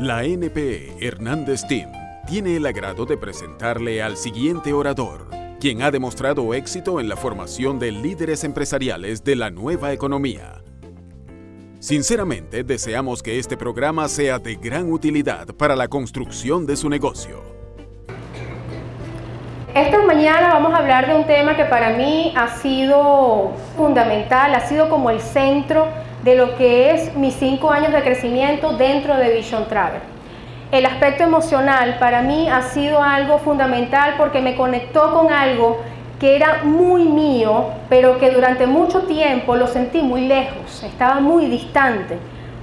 La NPE Hernández Team tiene el agrado de presentarle al siguiente orador, quien ha demostrado éxito en la formación de líderes empresariales de la nueva economía. Sinceramente, deseamos que este programa sea de gran utilidad para la construcción de su negocio. Esta mañana vamos a hablar de un tema que para mí ha sido fundamental, ha sido como el centro de lo que es mis cinco años de crecimiento dentro de Vision Travel. El aspecto emocional para mí ha sido algo fundamental porque me conectó con algo que era muy mío, pero que durante mucho tiempo lo sentí muy lejos, estaba muy distante,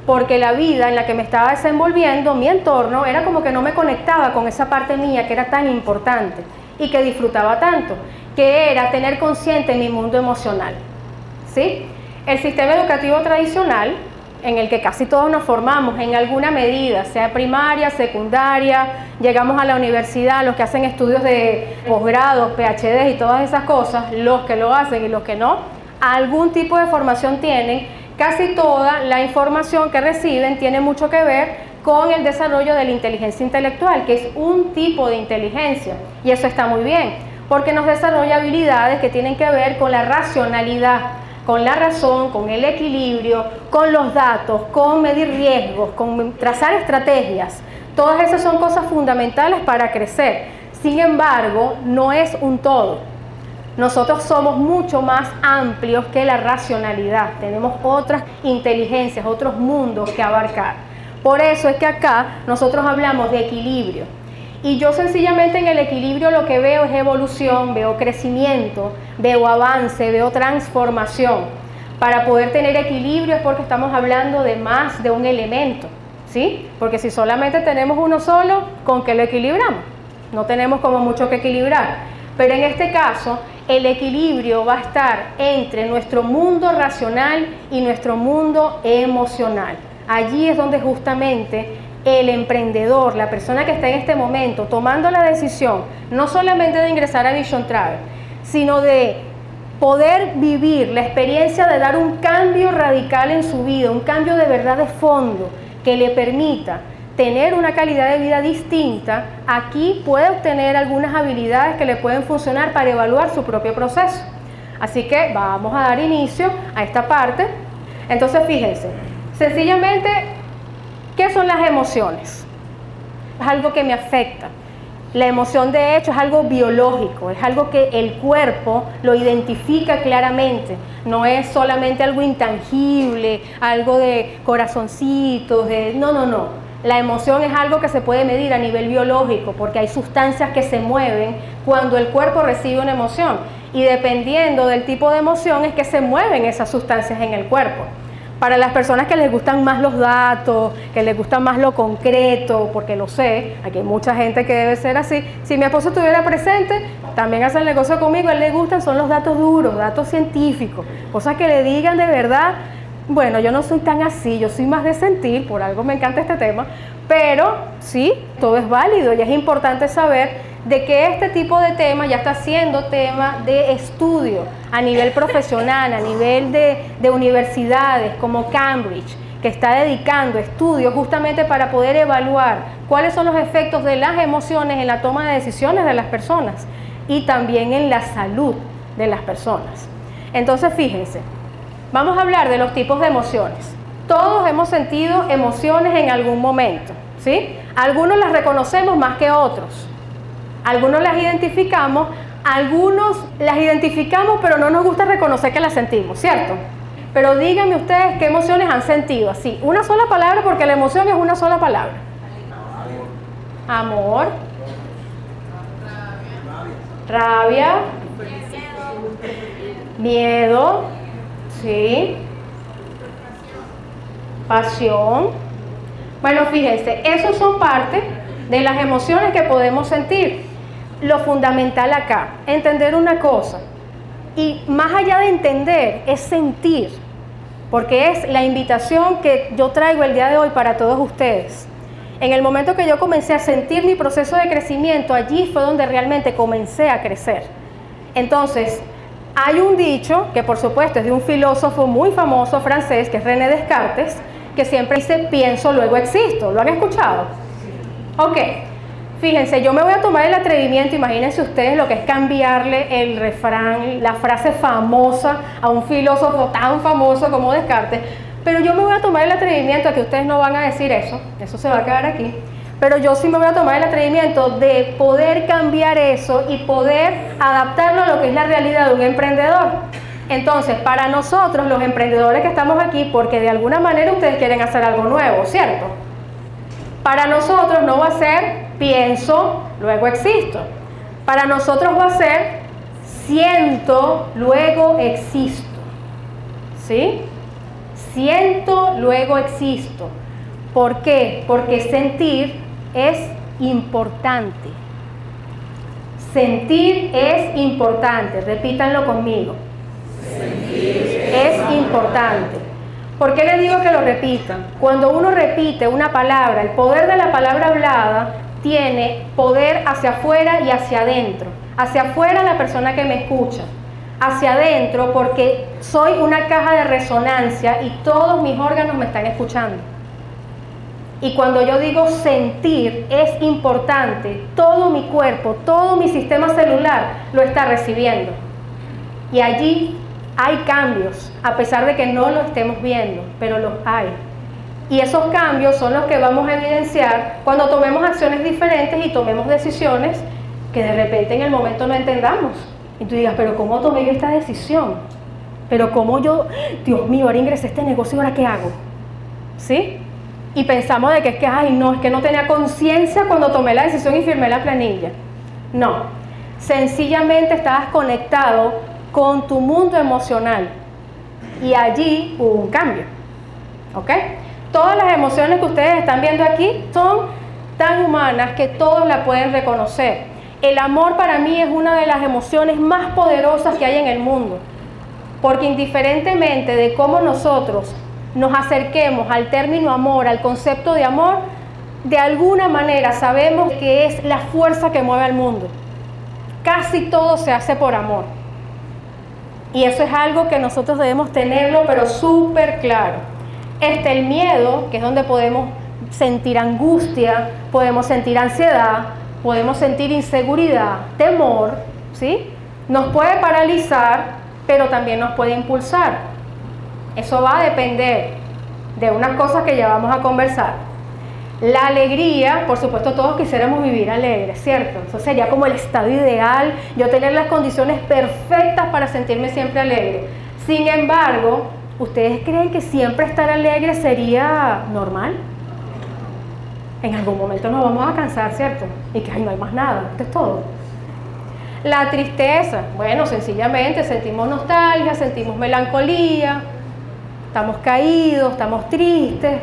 porque la vida en la que me estaba desenvolviendo, mi entorno, era como que no me conectaba con esa parte mía que era tan importante y que disfrutaba tanto, que era tener consciente mi mundo emocional. ¿Sí? El sistema educativo tradicional, en el que casi todos nos formamos en alguna medida, sea primaria, secundaria, llegamos a la universidad, los que hacen estudios de posgrados, PhD y todas esas cosas, los que lo hacen y los que no, algún tipo de formación tienen, casi toda la información que reciben tiene mucho que ver con el desarrollo de la inteligencia intelectual, que es un tipo de inteligencia, y eso está muy bien, porque nos desarrolla habilidades que tienen que ver con la racionalidad, con la razón, con el equilibrio, con los datos, con medir riesgos, con trazar estrategias. Todas esas son cosas fundamentales para crecer. Sin embargo, no es un todo. Nosotros somos mucho más amplios que la racionalidad. Tenemos otras inteligencias, otros mundos que abarcar. Por eso es que acá nosotros hablamos de equilibrio. Y yo sencillamente en el equilibrio lo que veo es evolución, veo crecimiento, veo avance, veo transformación. Para poder tener equilibrio es porque estamos hablando de más de un elemento, ¿sí? Porque si solamente tenemos uno solo, ¿con qué lo equilibramos? No tenemos como mucho que equilibrar. Pero en este caso, el equilibrio va a estar entre nuestro mundo racional y nuestro mundo emocional. Allí es donde justamente el emprendedor, la persona que está en este momento tomando la decisión, no solamente de ingresar a Vision Travel, sino de poder vivir la experiencia de dar un cambio radical en su vida, un cambio de verdad de fondo que le permita tener una calidad de vida distinta, aquí puede obtener algunas habilidades que le pueden funcionar para evaluar su propio proceso. Así que vamos a dar inicio a esta parte. Entonces, fíjense, sencillamente ¿Qué son las emociones? Es algo que me afecta. La emoción de hecho es algo biológico, es algo que el cuerpo lo identifica claramente, no es solamente algo intangible, algo de corazoncitos, de... no, no, no. La emoción es algo que se puede medir a nivel biológico porque hay sustancias que se mueven cuando el cuerpo recibe una emoción y dependiendo del tipo de emoción es que se mueven esas sustancias en el cuerpo. Para las personas que les gustan más los datos, que les gusta más lo concreto, porque lo sé, aquí hay mucha gente que debe ser así. Si mi esposo estuviera presente, también hace el negocio conmigo, a él le gustan son los datos duros, datos científicos, cosas que le digan de verdad. Bueno, yo no soy tan así, yo soy más de sentir, por algo me encanta este tema, pero sí, todo es válido y es importante saber de que este tipo de tema ya está siendo tema de estudio a nivel profesional, a nivel de, universidades como Cambridge, que está dedicando estudios justamente para poder evaluar cuáles son los efectos de las emociones en la toma de decisiones de las personas y también en la salud de las personas. Entonces, fíjense, vamos a hablar de los tipos de emociones. Todos hemos sentido emociones en algún momento, ¿sí? Algunos las reconocemos más que otros. Algunos las identificamos, algunos las identificamos, pero no nos gusta reconocer que las sentimos, ¿cierto? Pero díganme ustedes qué emociones han sentido. Así, una sola palabra porque la emoción es una sola palabra. Amor. Rabia. Miedo. Sí. Pasión. Bueno, fíjense, esos son parte de las emociones que podemos sentir lo fundamental acá, entender una cosa. Y más allá de entender, es sentir, porque es la invitación que yo traigo el día de hoy para todos ustedes. En el momento que yo comencé a sentir mi proceso de crecimiento, allí fue donde realmente comencé a crecer. Entonces, hay un dicho, que por supuesto es de un filósofo muy famoso francés, que es René Descartes, que siempre dice pienso, luego existo. ¿Lo han escuchado? Ok. Fíjense, yo me voy a tomar el atrevimiento, imagínense ustedes lo que es cambiarle el refrán, la frase famosa a un filósofo tan famoso como Descartes, pero yo me voy a tomar el atrevimiento, que ustedes no van a decir eso, eso se va a quedar aquí, pero yo sí me voy a tomar el atrevimiento de poder cambiar eso y poder adaptarlo a lo que es la realidad de un emprendedor. Entonces, para nosotros, los emprendedores que estamos aquí, porque de alguna manera ustedes quieren hacer algo nuevo, ¿cierto? Para nosotros no va a ser pienso, luego existo. Para nosotros va a ser siento, luego existo. ¿Sí? Siento, luego existo. ¿Por qué? Porque sentir es importante. Sentir es importante, repítanlo conmigo. Es importante. ¿Por qué les digo que lo repitan? Cuando uno repite una palabra, el poder de la palabra hablada tiene poder hacia afuera y hacia adentro. Hacia afuera la persona que me escucha, hacia adentro porque soy una caja de resonancia y todos mis órganos me están escuchando. Y cuando yo digo sentir es importante, todo mi cuerpo, todo mi sistema celular lo está recibiendo. Y allí hay cambios, a pesar de que no lo estemos viendo, pero los hay. Y esos cambios son los que vamos a evidenciar cuando tomemos acciones diferentes y tomemos decisiones que de repente en el momento no entendamos. Y tú digas, pero ¿cómo tomé yo esta decisión? Pero ¿cómo yo, Dios mío, ahora ingresé este negocio, ¿ahora qué hago? ¿Sí? y pensamos de que es que, ay, no, es que no tenía conciencia cuando tomé la decisión y firmé la planilla. No, sencillamente estabas conectado con tu mundo emocional y allí hubo un cambio. ¿Ok? Todas las emociones que ustedes están viendo aquí son tan humanas que todos la pueden reconocer. El amor para mí es una de las emociones más poderosas que hay en el mundo, porque indiferentemente de cómo nosotros nos acerquemos al término amor, al concepto de amor, de alguna manera sabemos que es la fuerza que mueve al mundo. Casi todo se hace por amor. Y eso es algo que nosotros debemos tenerlo, pero súper claro. Este, el miedo, que es donde podemos sentir angustia, podemos sentir ansiedad, podemos sentir inseguridad, temor, ¿sí? Nos puede paralizar, pero también nos puede impulsar. Eso va a depender de unas cosas que ya vamos a conversar. La alegría, por supuesto todos quisiéramos vivir alegres, ¿cierto? Eso sería como el estado ideal, yo tener las condiciones perfectas para sentirme siempre alegre. Sin embargo, ¿ustedes creen que siempre estar alegre sería normal? En algún momento nos vamos a cansar, ¿cierto? Y que no hay más nada, esto es todo. La tristeza, bueno, sencillamente sentimos nostalgia, sentimos melancolía, estamos caídos, estamos tristes,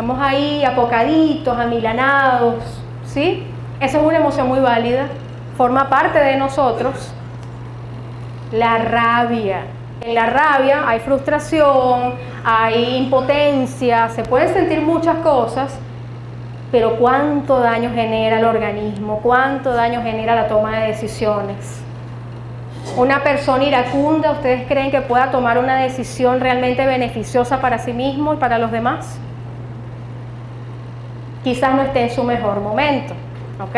estamos ahí apocaditos, amilanados, ¿sí? Esa es una emoción muy válida, forma parte de nosotros. La rabia. En la rabia hay frustración, hay impotencia, se pueden sentir muchas cosas, pero cuánto daño genera el organismo, cuánto daño genera la toma de decisiones. Una persona iracunda, ¿ustedes creen que pueda tomar una decisión realmente beneficiosa para sí mismo y para los demás? Quizás no esté en su mejor momento, ¿ok?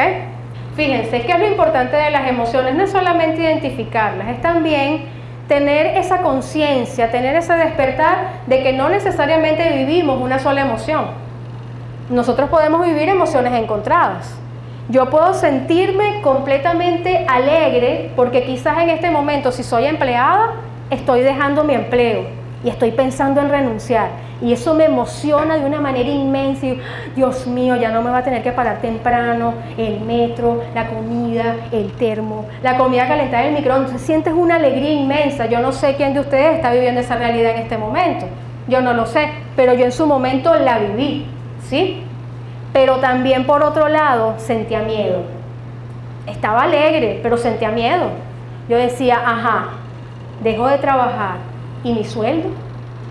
Fíjense, que es lo importante de las emociones? No es solamente identificarlas, es también tener esa conciencia, tener ese despertar de que no necesariamente vivimos una sola emoción. Nosotros podemos vivir emociones encontradas. Yo puedo sentirme completamente alegre porque quizás en este momento, si soy empleada, estoy dejando mi empleo y estoy pensando en renunciar. Y eso me emociona de una manera inmensa. Dios mío, ya no me va a tener que parar temprano, el metro, la comida, el termo, la comida calentada en el microondas. Sientes una alegría inmensa. Yo no sé quién de ustedes está viviendo esa realidad en este momento. Yo no lo sé, pero yo en su momento la viví. ¿Sí? Pero también por otro lado sentía miedo. Estaba alegre, pero sentía miedo. Yo decía, ajá, dejo de trabajar y mi sueldo,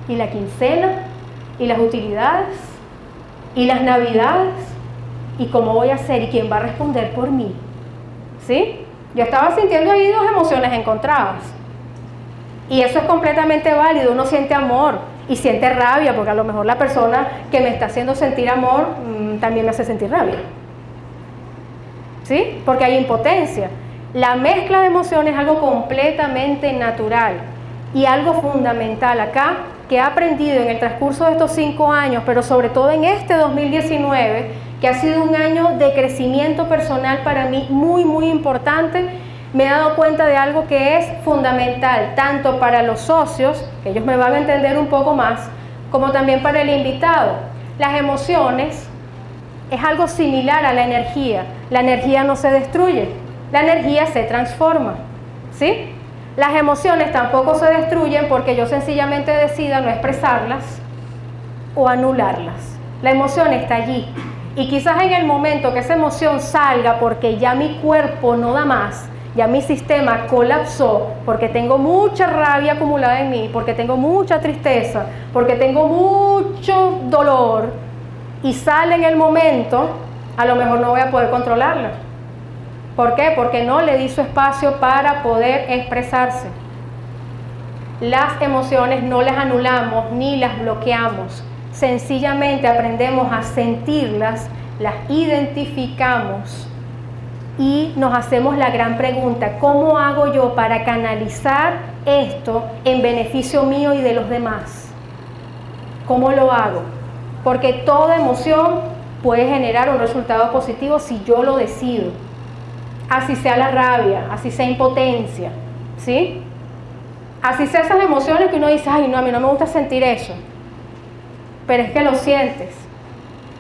y la quincena, y las utilidades, y las navidades, y cómo voy a hacer y quién va a responder por mí. ¿Sí? Yo estaba sintiendo ahí dos emociones encontradas. Y eso es completamente válido, uno siente amor y siente rabia, porque a lo mejor la persona que me está haciendo sentir amor mm, también me hace sentir rabia. ¿Sí? Porque hay impotencia. La mezcla de emociones es algo completamente natural y algo fundamental acá que he aprendido en el transcurso de estos cinco años, pero sobre todo en este 2019, que ha sido un año de crecimiento personal para mí muy, muy importante, me he dado cuenta de algo que es fundamental, tanto para los socios, que ellos me van a entender un poco más, como también para el invitado. Las emociones es algo similar a la energía. La energía no se destruye, la energía se transforma. ¿Sí? Las emociones tampoco se destruyen porque yo sencillamente decida no expresarlas o anularlas. La emoción está allí. Y quizás en el momento que esa emoción salga porque ya mi cuerpo no da más, ya mi sistema colapsó porque tengo mucha rabia acumulada en mí, porque tengo mucha tristeza, porque tengo mucho dolor y sale en el momento, a lo mejor no voy a poder controlarla. ¿Por qué? Porque no le di su espacio para poder expresarse. Las emociones no las anulamos ni las bloqueamos. Sencillamente aprendemos a sentirlas, las identificamos y nos hacemos la gran pregunta, ¿cómo hago yo para canalizar esto en beneficio mío y de los demás? ¿Cómo lo hago? Porque toda emoción puede generar un resultado positivo si yo lo decido así sea la rabia, así sea impotencia, ¿sí? Así sea esas emociones que uno dice, ay, no, a mí no me gusta sentir eso, pero es que lo sientes.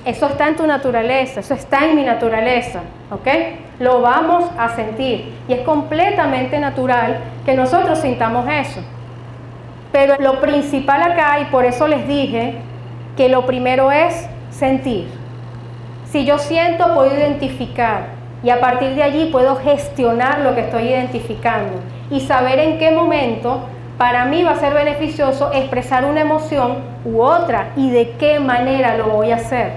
Eso está en tu naturaleza, eso está en mi naturaleza, ¿ok? Lo vamos a sentir y es completamente natural que nosotros sintamos eso. Pero lo principal acá, y por eso les dije que lo primero es sentir. Si yo siento, puedo identificar y a partir de allí puedo gestionar lo que estoy identificando y saber en qué momento para mí va a ser beneficioso expresar una emoción u otra y de qué manera lo voy a hacer.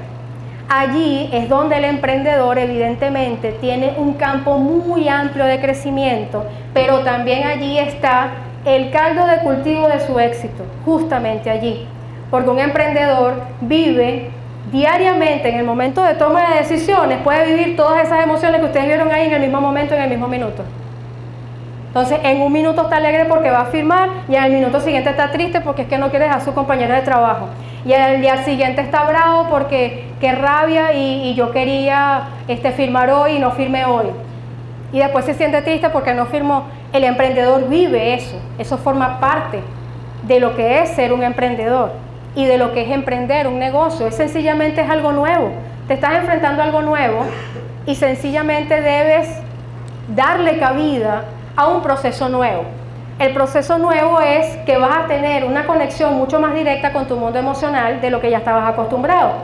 Allí es donde el emprendedor evidentemente tiene un campo muy amplio de crecimiento, pero también allí está el caldo de cultivo de su éxito, justamente allí. Porque un emprendedor vive diariamente en el momento de toma de decisiones puede vivir todas esas emociones que ustedes vieron ahí en el mismo momento, en el mismo minuto. Entonces, en un minuto está alegre porque va a firmar y el minuto siguiente está triste porque es que no quiere dejar a su compañera de trabajo. Y el día siguiente está bravo porque qué rabia y, yo quería este, firmar hoy y no firmé hoy. Y después se siente triste porque no firmó. El emprendedor vive eso. Eso forma parte de lo que es ser un emprendedor y de lo que es emprender un negocio. Es sencillamente es algo nuevo. Te estás enfrentando a algo nuevo y sencillamente debes darle cabida a un proceso nuevo. El proceso nuevo es que vas a tener una conexión mucho más directa con tu mundo emocional de lo que ya estabas acostumbrado.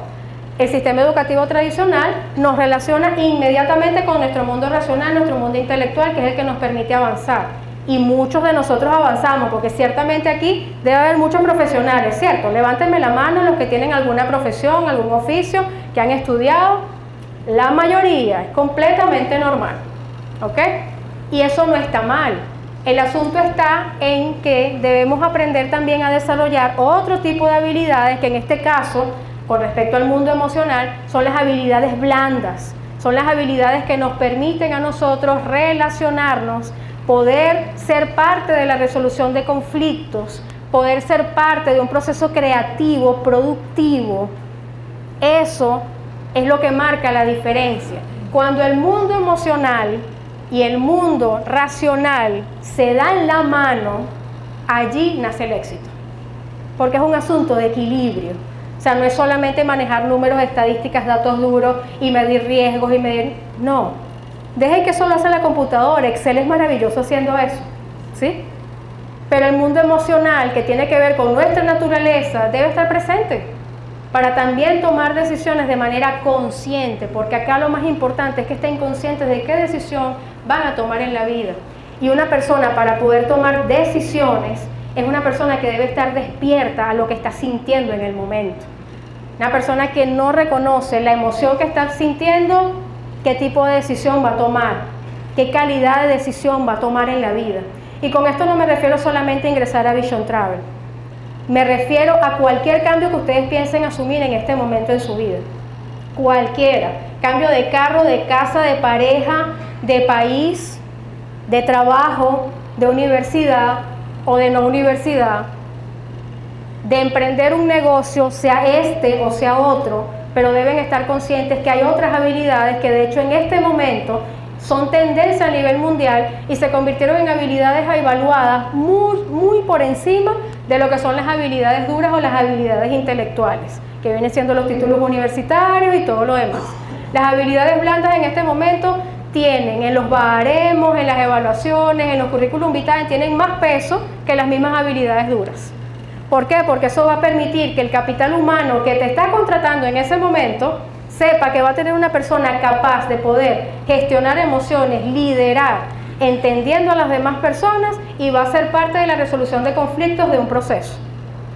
El sistema educativo tradicional nos relaciona inmediatamente con nuestro mundo racional, nuestro mundo intelectual, que es el que nos permite avanzar y muchos de nosotros avanzamos, porque ciertamente aquí debe haber muchos profesionales, ¿cierto? Levántenme la mano los que tienen alguna profesión, algún oficio, que han estudiado. La mayoría es completamente normal, ¿ok? Y eso no está mal. El asunto está en que debemos aprender también a desarrollar otro tipo de habilidades que en este caso, con respecto al mundo emocional, son las habilidades blandas. Son las habilidades que nos permiten a nosotros relacionarnos poder ser parte de la resolución de conflictos, poder ser parte de un proceso creativo, productivo, eso es lo que marca la diferencia. Cuando el mundo emocional y el mundo racional se dan la mano, allí nace el éxito. Porque es un asunto de equilibrio. O sea, no es solamente manejar números, estadísticas, datos duros y medir riesgos y medir... No, Deje que eso lo hace la computadora. Excel es maravilloso haciendo eso. ¿Sí? Pero el mundo emocional que tiene que ver con nuestra naturaleza debe estar presente para también tomar decisiones de manera consciente, porque acá lo más importante es que estén conscientes de qué decisión van a tomar en la vida. Y una persona para poder tomar decisiones es una persona que debe estar despierta a lo que está sintiendo en el momento. Una persona que no reconoce la emoción que está sintiendo qué tipo de decisión va a tomar, qué calidad de decisión va a tomar en la vida. Y con esto no me refiero solamente a ingresar a Vision Travel. Me refiero a cualquier cambio que ustedes piensen asumir en este momento en su vida. Cualquiera. Cambio de carro, de casa, de pareja, de país, de trabajo, de universidad o de no universidad, de emprender un negocio, sea este o sea otro, pero deben estar conscientes que hay otras habilidades que de hecho en este momento son tendencia a nivel mundial y se convirtieron en habilidades evaluadas muy, muy por encima de lo que son las habilidades duras o las habilidades intelectuales, que vienen siendo los títulos universitarios y todo lo demás. Las habilidades blandas en este momento tienen en los baremos, en las evaluaciones, en los currículum vitae, tienen más peso que las mismas habilidades duras. ¿Por qué? Porque eso va a permitir que el capital humano que te está contratando en ese momento sepa que va a tener una persona capaz de poder gestionar emociones, liderar, entendiendo a las demás personas y va a ser parte de la resolución de conflictos de un proceso.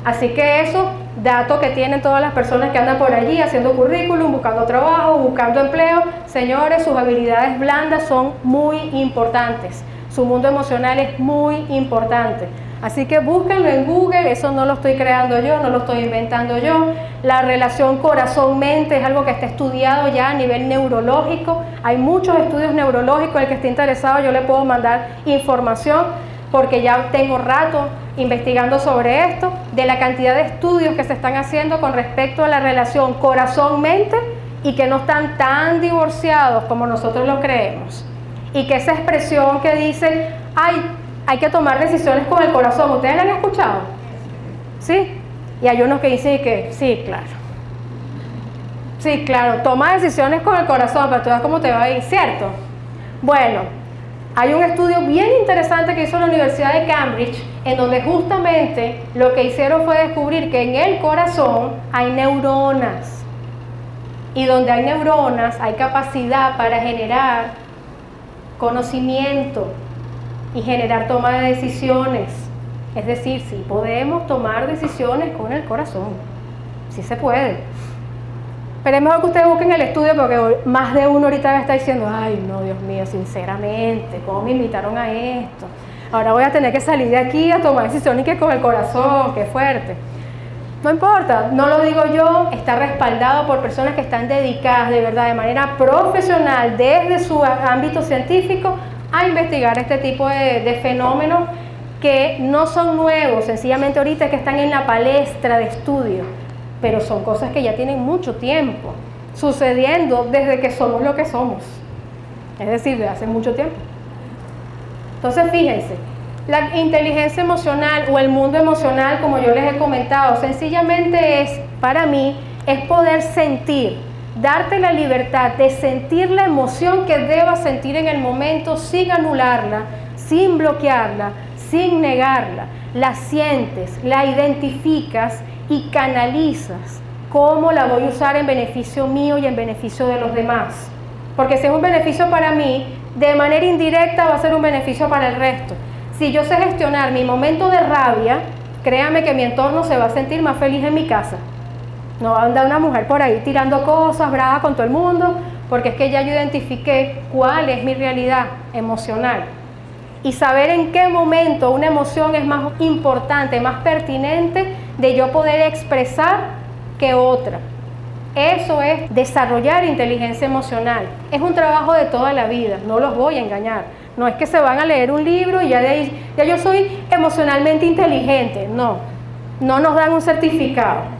Así que eso, dato que tienen todas las personas que andan por allí haciendo currículum, buscando trabajo, buscando empleo, señores, sus habilidades blandas son muy importantes. Su mundo emocional es muy importante. Así que búsquenlo en Google, eso no lo estoy creando yo, no lo estoy inventando yo. La relación corazón-mente es algo que está estudiado ya a nivel neurológico. Hay muchos estudios neurológicos, el que esté interesado yo le puedo mandar información porque ya tengo rato investigando sobre esto, de la cantidad de estudios que se están haciendo con respecto a la relación corazón-mente y que no están tan divorciados como nosotros lo creemos. Y que esa expresión que dice, ay, hay que tomar decisiones con el corazón. ¿Ustedes la han escuchado? ¿Sí? Y hay unos que dicen que sí, claro. Sí, claro, toma decisiones con el corazón, pero tú ves cómo te va a ir, ¿cierto? Bueno, hay un estudio bien interesante que hizo la Universidad de Cambridge, en donde justamente lo que hicieron fue descubrir que en el corazón hay neuronas. Y donde hay neuronas hay capacidad para generar conocimiento, y generar toma de decisiones. Es decir, si podemos tomar decisiones con el corazón, sí se puede. Pero es mejor que ustedes busquen el estudio porque más de uno ahorita está diciendo, ay no, Dios mío, sinceramente, ¿cómo me invitaron a esto? Ahora voy a tener que salir de aquí a tomar decisiones que con el corazón, qué fuerte. No importa, no lo digo yo, está respaldado por personas que están dedicadas de verdad, de manera profesional, desde su ámbito científico, a investigar este tipo de, fenómenos que no son nuevos, sencillamente ahorita que están en la palestra de estudio, pero son cosas que ya tienen mucho tiempo sucediendo desde que somos lo que somos, es decir, desde hace mucho tiempo. Entonces, fíjense, la inteligencia emocional o el mundo emocional, como yo les he comentado, sencillamente es, para mí, es poder sentir darte la libertad de sentir la emoción que debas sentir en el momento sin anularla, sin bloquearla, sin negarla. La sientes, la identificas y canalizas cómo la voy a usar en beneficio mío y en beneficio de los demás. Porque si es un beneficio para mí, de manera indirecta va a ser un beneficio para el resto. Si yo sé gestionar mi momento de rabia, créame que mi entorno se va a sentir más feliz en mi casa. No va a andar una mujer por ahí tirando cosas, brava con todo el mundo, porque es que ya yo identifiqué cuál es mi realidad emocional. Y saber en qué momento una emoción es más importante, más pertinente de yo poder expresar que otra. Eso es desarrollar inteligencia emocional. Es un trabajo de toda la vida, no los voy a engañar. No es que se van a leer un libro y ya, de ya yo soy emocionalmente inteligente. No, no nos dan un certificado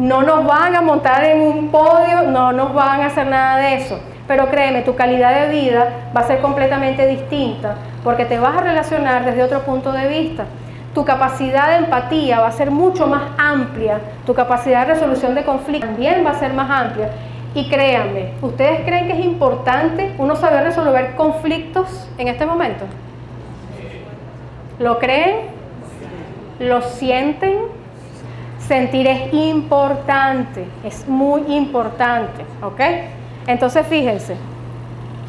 no nos van a montar en un podio, no nos van a hacer nada de eso. Pero créeme, tu calidad de vida va a ser completamente distinta porque te vas a relacionar desde otro punto de vista. Tu capacidad de empatía va a ser mucho más amplia, tu capacidad de resolución de conflictos también va a ser más amplia. Y créanme, ¿ustedes creen que es importante uno saber resolver conflictos en este momento? ¿Lo creen? ¿Lo sienten? Sentir es importante, es muy importante, ¿ok? Entonces fíjense,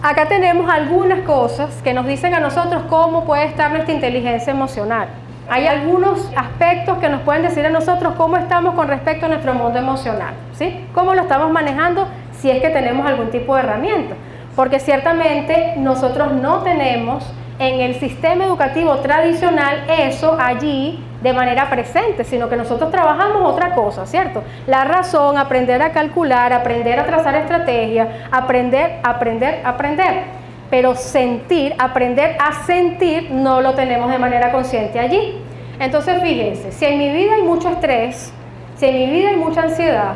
acá tenemos algunas cosas que nos dicen a nosotros cómo puede estar nuestra inteligencia emocional. Hay algunos aspectos que nos pueden decir a nosotros cómo estamos con respecto a nuestro mundo emocional, ¿sí? Cómo lo estamos manejando si es que tenemos algún tipo de herramienta. Porque ciertamente nosotros no tenemos en el sistema educativo tradicional eso allí de manera presente, sino que nosotros trabajamos otra cosa, ¿cierto? La razón, aprender a calcular, aprender a trazar estrategias, aprender, aprender, aprender. Pero sentir, aprender a sentir, no lo tenemos de manera consciente allí. Entonces, fíjense, si en mi vida hay mucho estrés, si en mi vida hay mucha ansiedad,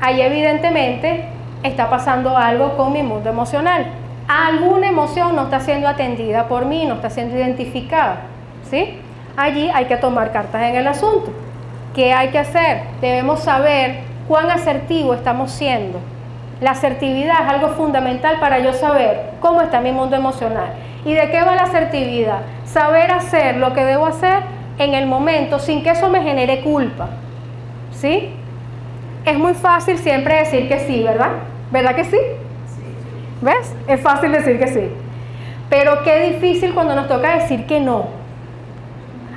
ahí evidentemente está pasando algo con mi mundo emocional. Alguna emoción no está siendo atendida por mí, no está siendo identificada, ¿sí? Allí hay que tomar cartas en el asunto. ¿Qué hay que hacer? Debemos saber cuán asertivo estamos siendo. La asertividad es algo fundamental para yo saber cómo está mi mundo emocional. ¿Y de qué va la asertividad? Saber hacer lo que debo hacer en el momento sin que eso me genere culpa. ¿Sí? Es muy fácil siempre decir que sí, ¿verdad? ¿Verdad que sí? ¿Ves? Es fácil decir que sí. Pero qué difícil cuando nos toca decir que no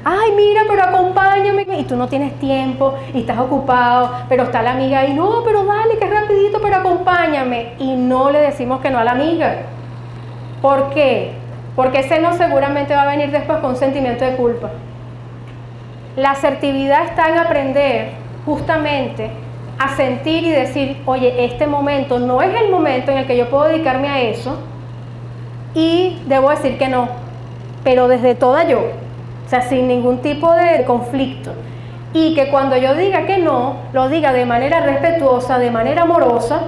ay, mira, pero acompáñame, y tú no tienes tiempo y estás ocupado, pero está la amiga ahí, no, pero dale, que rapidito, pero acompáñame, y no le decimos que no a la amiga. ¿Por qué? Porque ese no seguramente va a venir después con un sentimiento de culpa. La asertividad está en aprender justamente a sentir y decir, oye, este momento no es el momento en el que yo puedo dedicarme a eso y debo decir que no, pero desde toda yo, o sea, sin ningún tipo de conflicto. Y que cuando yo diga que no, lo diga de manera respetuosa, de manera amorosa,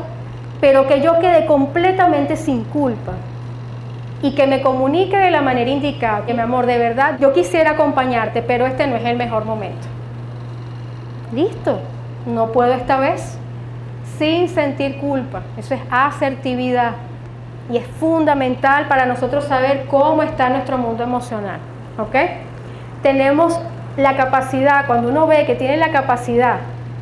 pero que yo quede completamente sin culpa. Y que me comunique de la manera indicada, que mi amor, de verdad, yo quisiera acompañarte, pero este no es el mejor momento. Listo, no puedo esta vez, sin sentir culpa. Eso es asertividad. Y es fundamental para nosotros saber cómo está nuestro mundo emocional. ¿Ok? Tenemos la capacidad, cuando uno ve que tiene la capacidad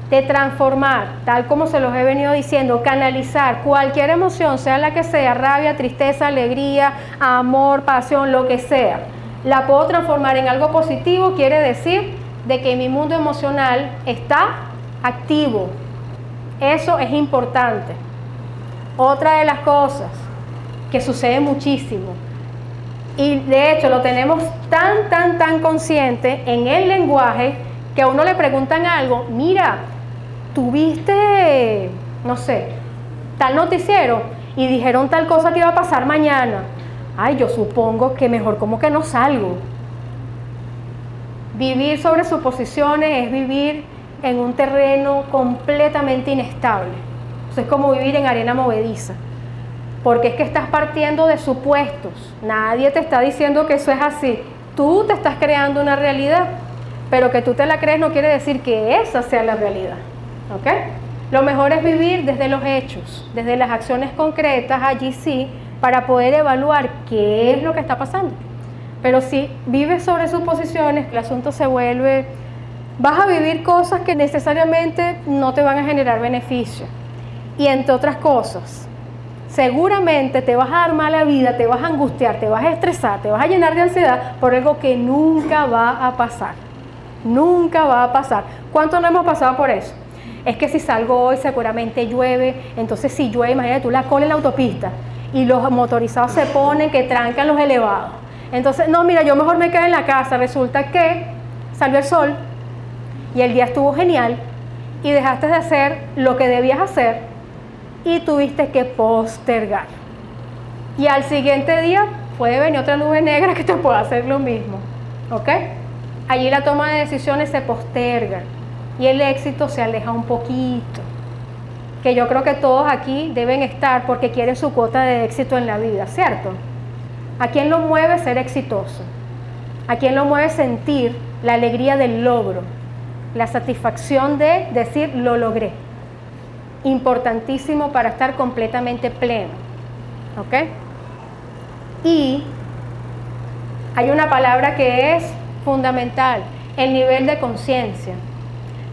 de transformar, tal como se los he venido diciendo, canalizar cualquier emoción, sea la que sea, rabia, tristeza, alegría, amor, pasión, lo que sea, la puedo transformar en algo positivo, quiere decir de que mi mundo emocional está activo. Eso es importante. Otra de las cosas que sucede muchísimo y de hecho lo tenemos tan, tan, tan consciente en el lenguaje que a uno le preguntan algo, mira, tuviste, no sé, tal noticiero y dijeron tal cosa que iba a pasar mañana. Ay, yo supongo que mejor como que no salgo. Vivir sobre suposiciones es vivir en un terreno completamente inestable. es como vivir en arena movediza porque es que estás partiendo de supuestos. Nadie te está diciendo que eso es así. Tú te estás creando una realidad, pero que tú te la crees no quiere decir que esa sea la realidad. ¿Ok? Lo mejor es vivir desde los hechos, desde las acciones concretas, allí sí, para poder evaluar qué es lo que está pasando. Pero si vives sobre suposiciones, el asunto se vuelve, vas a vivir cosas que necesariamente no te van a generar beneficio. Y entre otras cosas, seguramente te vas a dar mala vida, te vas a angustiar, te vas a estresar, te vas a llenar de ansiedad por algo que nunca va a pasar. Nunca va a pasar. ¿Cuánto no hemos pasado por eso? Es que si salgo hoy seguramente llueve, entonces si llueve, imagínate tú la cola en la autopista y los motorizados se ponen que trancan los elevados. Entonces, no, mira, yo mejor me quedo en la casa. Resulta que salió el sol y el día estuvo genial y dejaste de hacer lo que debías hacer y tuviste que postergar. Y al siguiente día puede venir otra nube negra que te pueda hacer lo mismo. ¿Ok? Allí la toma de decisiones se posterga y el éxito se aleja un poquito. Que yo creo que todos aquí deben estar porque quieren su cuota de éxito en la vida, ¿cierto? ¿A quién lo mueve ser exitoso? ¿A quién lo mueve sentir la alegría del logro? La satisfacción de decir lo logré importantísimo para estar completamente pleno. ¿Ok? Y hay una palabra que es fundamental, el nivel de conciencia.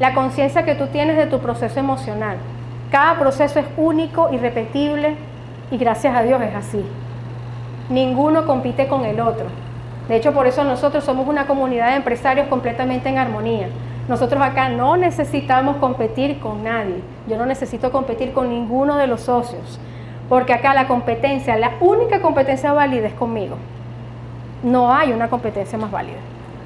La conciencia que tú tienes de tu proceso emocional. Cada proceso es único, irrepetible y gracias a Dios es así. Ninguno compite con el otro. De hecho, por eso nosotros somos una comunidad de empresarios completamente en armonía. Nosotros acá no necesitamos competir con nadie. Yo no necesito competir con ninguno de los socios, porque acá la competencia, la única competencia válida es conmigo. No hay una competencia más válida.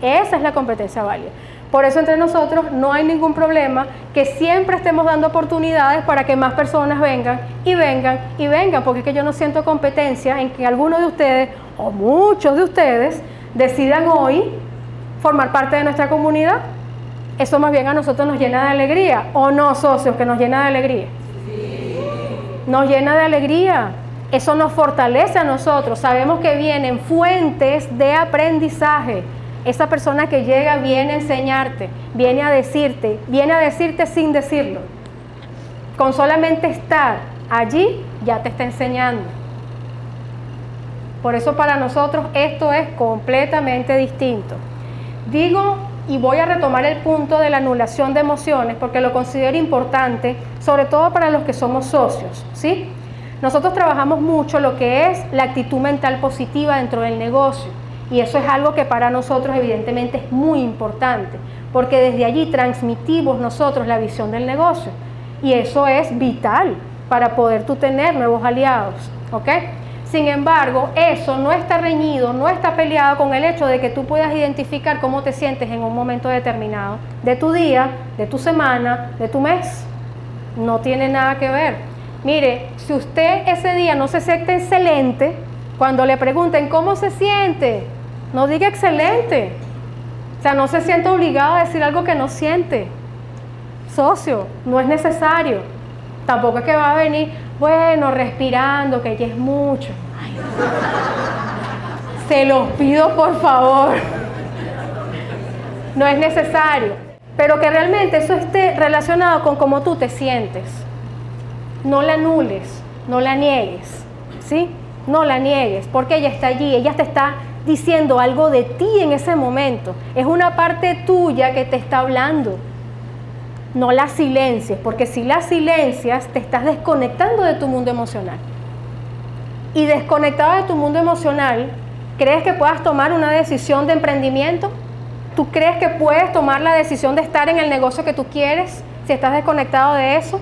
Esa es la competencia válida. Por eso entre nosotros no hay ningún problema que siempre estemos dando oportunidades para que más personas vengan y vengan y vengan, porque es que yo no siento competencia en que alguno de ustedes o muchos de ustedes decidan hoy formar parte de nuestra comunidad. Eso más bien a nosotros nos llena de alegría, o no, socios, que nos llena de alegría. Nos llena de alegría. Eso nos fortalece a nosotros. Sabemos que vienen fuentes de aprendizaje esa persona que llega viene a enseñarte, viene a decirte, viene a decirte sin decirlo. Con solamente estar allí ya te está enseñando. Por eso para nosotros esto es completamente distinto. Digo y voy a retomar el punto de la anulación de emociones porque lo considero importante, sobre todo para los que somos socios, ¿sí? Nosotros trabajamos mucho lo que es la actitud mental positiva dentro del negocio y eso es algo que para nosotros evidentemente es muy importante, porque desde allí transmitimos nosotros la visión del negocio. Y eso es vital para poder tú tener nuevos aliados. ¿Ok? Sin embargo, eso no está reñido, no está peleado con el hecho de que tú puedas identificar cómo te sientes en un momento determinado, de tu día, de tu semana, de tu mes. No tiene nada que ver. Mire, si usted ese día no se siente excelente, cuando le pregunten cómo se siente, no diga excelente. O sea, no se siente obligado a decir algo que no siente. Socio, no es necesario. Tampoco es que va a venir, bueno, respirando, que ya es mucho. Se los pido por favor. No es necesario. Pero que realmente eso esté relacionado con cómo tú te sientes. No la anules, no la niegues. ¿Sí? No la niegues, porque ella está allí, ella te está diciendo algo de ti en ese momento. Es una parte tuya que te está hablando. No la silencias, porque si la silencias te estás desconectando de tu mundo emocional. Y desconectado de tu mundo emocional, ¿crees que puedas tomar una decisión de emprendimiento? ¿Tú crees que puedes tomar la decisión de estar en el negocio que tú quieres si estás desconectado de eso?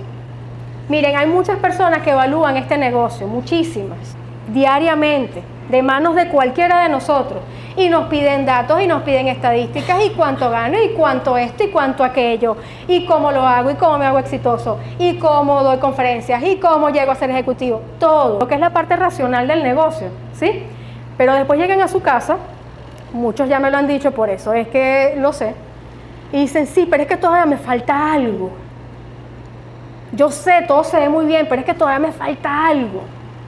Miren, hay muchas personas que evalúan este negocio, muchísimas, diariamente de manos de cualquiera de nosotros y nos piden datos y nos piden estadísticas y cuánto gano y cuánto esto y cuánto aquello y cómo lo hago y cómo me hago exitoso y cómo doy conferencias y cómo llego a ser ejecutivo, todo lo que es la parte racional del negocio, ¿sí? Pero después llegan a su casa, muchos ya me lo han dicho por eso, es que lo sé, y dicen, sí, pero es que todavía me falta algo. Yo sé, todo se ve muy bien, pero es que todavía me falta algo.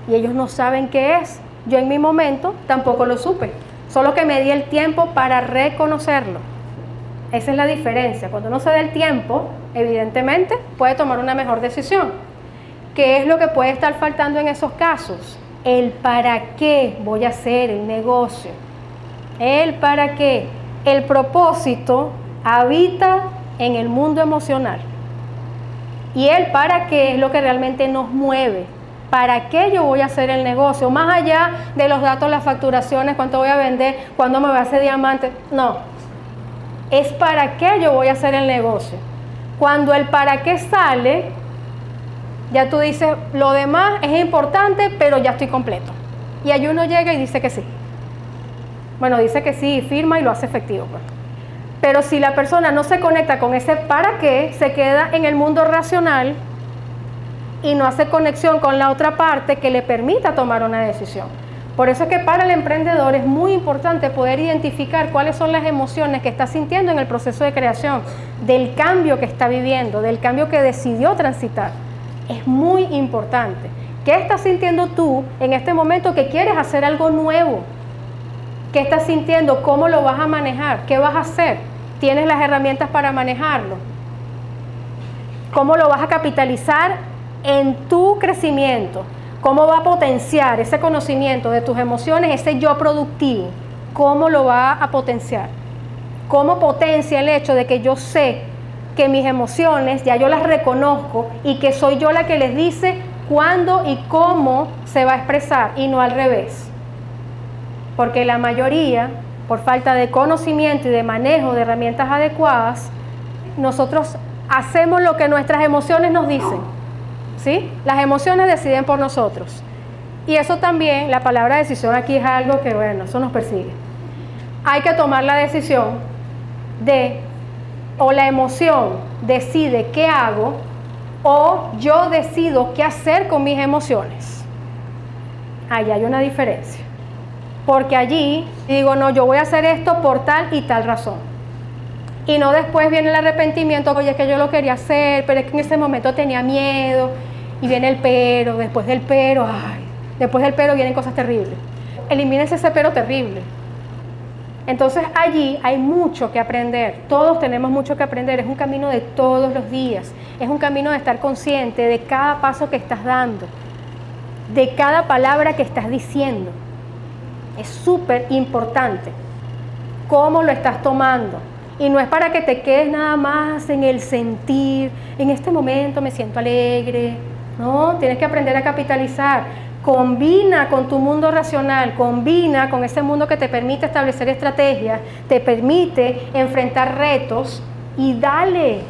Y ellos no saben qué es. Yo en mi momento tampoco lo supe, solo que me di el tiempo para reconocerlo. Esa es la diferencia. Cuando uno se da el tiempo, evidentemente puede tomar una mejor decisión. ¿Qué es lo que puede estar faltando en esos casos? El para qué voy a hacer el negocio. El para qué. El propósito habita en el mundo emocional. Y el para qué es lo que realmente nos mueve, ¿Para qué yo voy a hacer el negocio? Más allá de los datos, las facturaciones, cuánto voy a vender, cuándo me va a hacer diamante. No. Es para qué yo voy a hacer el negocio. Cuando el para qué sale, ya tú dices, lo demás es importante, pero ya estoy completo. Y ahí uno llega y dice que sí. Bueno, dice que sí, firma y lo hace efectivo. Pues. Pero si la persona no se conecta con ese para qué, se queda en el mundo racional y no hace conexión con la otra parte que le permita tomar una decisión. Por eso es que para el emprendedor es muy importante poder identificar cuáles son las emociones que está sintiendo en el proceso de creación, del cambio que está viviendo, del cambio que decidió transitar. Es muy importante. ¿Qué estás sintiendo tú en este momento que quieres hacer algo nuevo? ¿Qué estás sintiendo? ¿Cómo lo vas a manejar? ¿Qué vas a hacer? ¿Tienes las herramientas para manejarlo? ¿Cómo lo vas a capitalizar en tu crecimiento, cómo va a potenciar ese conocimiento de tus emociones, ese yo productivo, cómo lo va a potenciar, cómo potencia el hecho de que yo sé que mis emociones ya yo las reconozco y que soy yo la que les dice cuándo y cómo se va a expresar y no al revés. Porque la mayoría, por falta de conocimiento y de manejo de herramientas adecuadas, nosotros hacemos lo que nuestras emociones nos dicen ¿sí? Las emociones deciden por nosotros. Y eso también, la palabra decisión aquí es algo que, bueno, eso nos persigue. hay que tomar la decisión de, o la emoción decide qué hago, o yo decido qué hacer con mis emociones. Ahí hay una diferencia. Porque allí digo, no, yo voy a hacer esto por tal y tal razón. Y no después viene el arrepentimiento, oye, es que yo lo quería hacer, pero es que en ese momento tenía miedo. Y viene el pero, después del pero, ay, después del pero vienen cosas terribles. Elimínense ese pero terrible. Entonces allí hay mucho que aprender, todos tenemos mucho que aprender, es un camino de todos los días, es un camino de estar consciente de cada paso que estás dando, de cada palabra que estás diciendo. Es súper importante cómo lo estás tomando. Y no es para que te quedes nada más en el sentir, en este momento me siento alegre. No, tienes que aprender a capitalizar. Combina con tu mundo racional, combina con ese mundo que te permite establecer estrategias, te permite enfrentar retos y dale.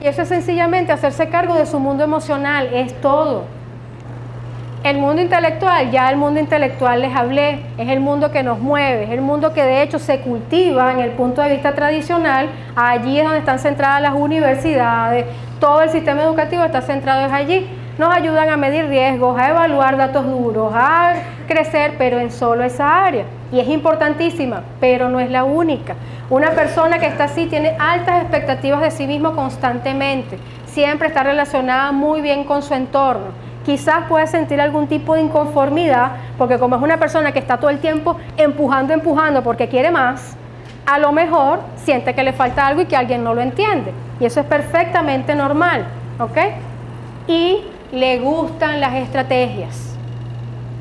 Y eso es sencillamente hacerse cargo de su mundo emocional, es todo. El mundo intelectual, ya el mundo intelectual les hablé, es el mundo que nos mueve, es el mundo que de hecho se cultiva en el punto de vista tradicional, allí es donde están centradas las universidades, todo el sistema educativo está centrado allí. Nos ayudan a medir riesgos, a evaluar datos duros, a crecer, pero en solo esa área. Y es importantísima, pero no es la única. Una persona que está así tiene altas expectativas de sí mismo constantemente, siempre está relacionada muy bien con su entorno quizás puede sentir algún tipo de inconformidad, porque como es una persona que está todo el tiempo empujando, empujando porque quiere más, a lo mejor siente que le falta algo y que alguien no lo entiende. Y eso es perfectamente normal, ¿ok? Y le gustan las estrategias.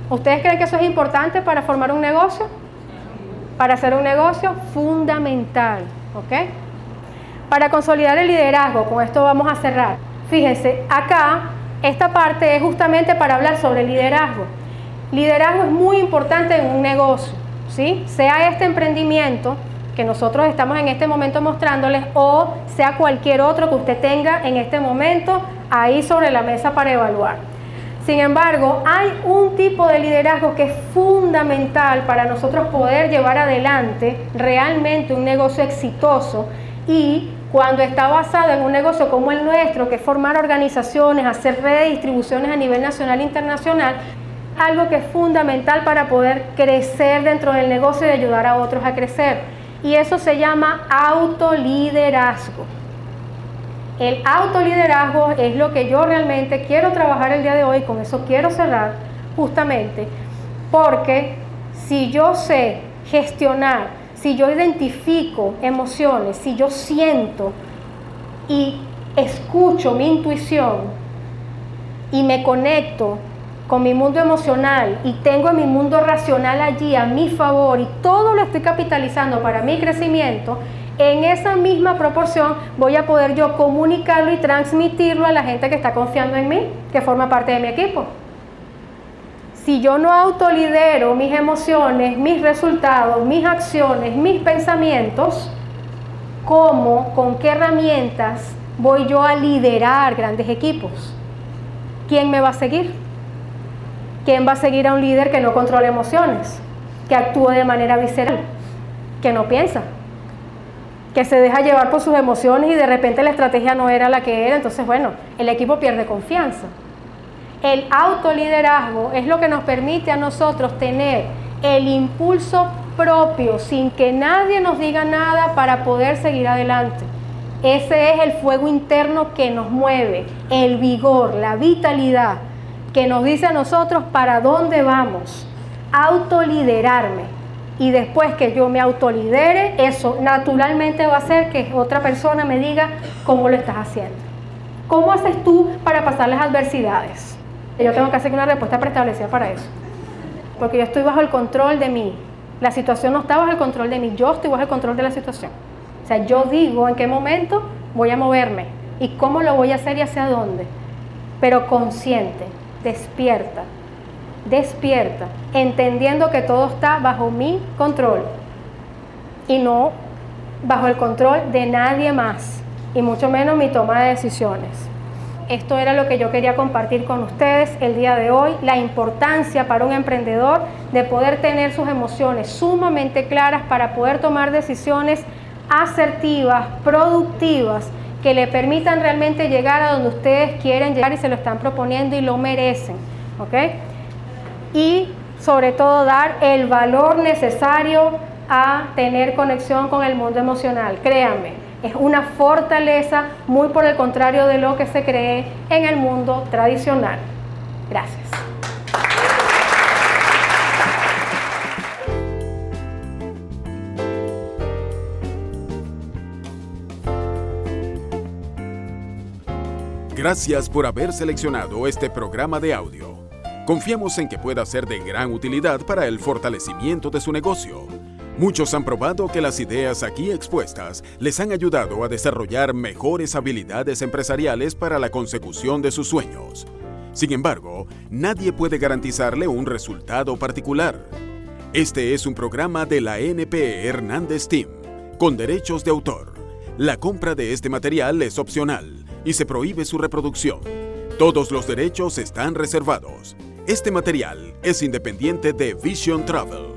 ¿Ustedes creen que eso es importante para formar un negocio? Para hacer un negocio fundamental, ¿ok? Para consolidar el liderazgo, con esto vamos a cerrar. Fíjense, acá esta parte es justamente para hablar sobre liderazgo. Liderazgo es muy importante en un negocio, ¿sí? Sea este emprendimiento que nosotros estamos en este momento mostrándoles o sea cualquier otro que usted tenga en este momento ahí sobre la mesa para evaluar. Sin embargo, hay un tipo de liderazgo que es fundamental para nosotros poder llevar adelante realmente un negocio exitoso y cuando está basado en un negocio como el nuestro, que es formar organizaciones, hacer redes de distribuciones a nivel nacional e internacional, algo que es fundamental para poder crecer dentro del negocio y ayudar a otros a crecer. Y eso se llama autoliderazgo. El autoliderazgo es lo que yo realmente quiero trabajar el día de hoy, con eso quiero cerrar justamente, porque si yo sé gestionar si yo identifico emociones, si yo siento y escucho mi intuición y me conecto con mi mundo emocional y tengo mi mundo racional allí a mi favor y todo lo estoy capitalizando para mi crecimiento, en esa misma proporción voy a poder yo comunicarlo y transmitirlo a la gente que está confiando en mí, que forma parte de mi equipo si yo no autolidero mis emociones, mis resultados, mis acciones, mis pensamientos, ¿cómo, con qué herramientas voy yo a liderar grandes equipos? ¿Quién me va a seguir? ¿Quién va a seguir a un líder que no controla emociones, que actúa de manera visceral, que no piensa, que se deja llevar por sus emociones y de repente la estrategia no era la que era? Entonces, bueno, el equipo pierde confianza. El autoliderazgo es lo que nos permite a nosotros tener el impulso propio sin que nadie nos diga nada para poder seguir adelante. Ese es el fuego interno que nos mueve, el vigor, la vitalidad que nos dice a nosotros para dónde vamos. Autoliderarme. Y después que yo me autolidere, eso naturalmente va a hacer que otra persona me diga cómo lo estás haciendo. ¿Cómo haces tú para pasar las adversidades? Yo tengo que hacer una respuesta preestablecida para eso. Porque yo estoy bajo el control de mí. La situación no está bajo el control de mí, yo estoy bajo el control de la situación. O sea, yo digo en qué momento voy a moverme y cómo lo voy a hacer y hacia dónde. Pero consciente, despierta, despierta, entendiendo que todo está bajo mi control y no bajo el control de nadie más, y mucho menos mi toma de decisiones. Esto era lo que yo quería compartir con ustedes el día de hoy, la importancia para un emprendedor de poder tener sus emociones sumamente claras para poder tomar decisiones asertivas, productivas, que le permitan realmente llegar a donde ustedes quieren llegar y se lo están proponiendo y lo merecen. ¿ok? Y sobre todo dar el valor necesario a tener conexión con el mundo emocional. Créanme, es una fortaleza muy por el contrario de lo que se cree en el mundo tradicional. Gracias. Gracias por haber seleccionado este programa de audio. Confiamos en que pueda ser de gran utilidad para el fortalecimiento de su negocio. Muchos han probado que las ideas aquí expuestas les han ayudado a desarrollar mejores habilidades empresariales para la consecución de sus sueños. Sin embargo, nadie puede garantizarle un resultado particular. Este es un programa de la NP Hernández Team, con derechos de autor. La compra de este material es opcional y se prohíbe su reproducción. Todos los derechos están reservados. Este material es independiente de Vision Travel.